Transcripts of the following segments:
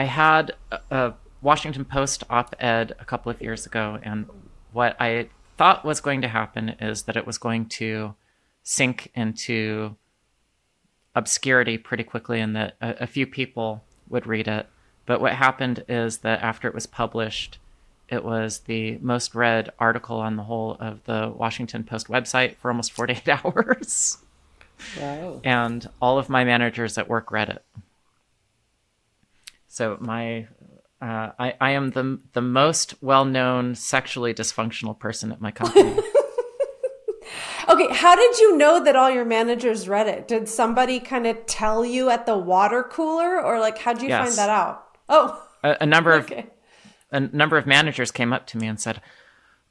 I had a, Washington Post op-ed a couple of years ago, and what I thought was going to happen is that it was going to sink into obscurity pretty quickly, and that a, a few people would read it. But what happened is that after it was published, it was the most read article on the whole of the Washington Post website for almost 48 hours. Wow. And all of my managers at work read it. So my uh, I, I am the the most well known sexually dysfunctional person at my company. Okay, how did you know that all your managers read it? Did somebody kind of tell you at the water cooler, or like how'd you Yes. find that out? Oh, a, a number of a number of managers came up to me and said,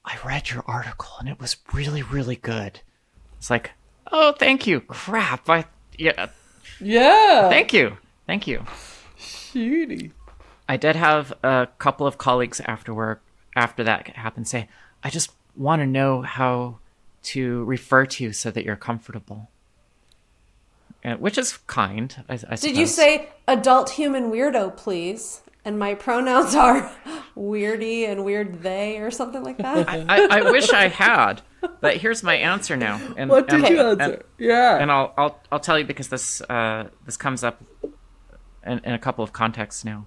"I read your article and it was really really good." It's like, "Oh, thank you. Crap. I yeah, Yeah. thank you. Thank you." Cutie. I did have a couple of colleagues after work after that happened say, "I just want to know how to refer to you so that you're comfortable." Uh, which is kind, I, I Did you say adult human weirdo, please? And my pronouns are weirdy and weird they or something like that. I, I wish I had, but here's my answer now. And, What did and- you and- answer? yeah. and I'll I'll I'll tell you because this uh, this comes up in, a couple of contexts now.